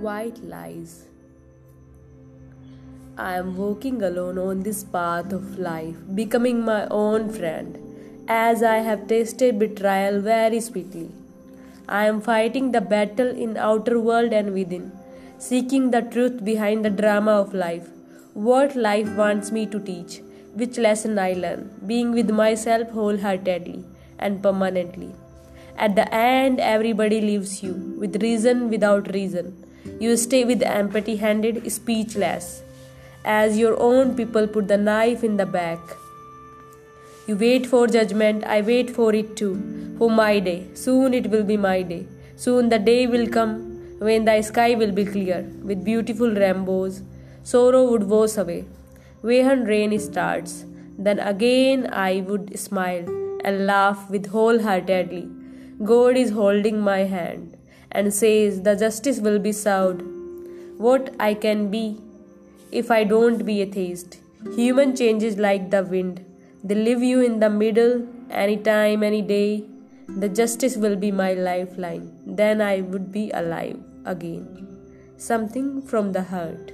white lies. I am walking alone on this path of life, becoming my own friend, as I have tasted betrayal very sweetly. I am fighting the battle in outer world and within, seeking the truth behind the drama of life, what life wants me to teach, which lesson I learn, being with myself wholeheartedly and permanently. At the end, everybody leaves you, with reason without reason. You stay with empty handed, speechless, as your own people put the knife in the back. You wait for judgment, I wait for it too, for my day. Soon it will be my day. Soon the day will come when the sky will be clear, with beautiful rainbows. Sorrow would wash away. When rain starts, then again I would smile and laugh with wholeheartedly God is holding my hand and says the justice will be served. What I can be if I don't be atheist. Human changes like the wind. They leave you in the middle any time, any day. The justice will be my lifeline. Then I would be alive again. Something from the heart.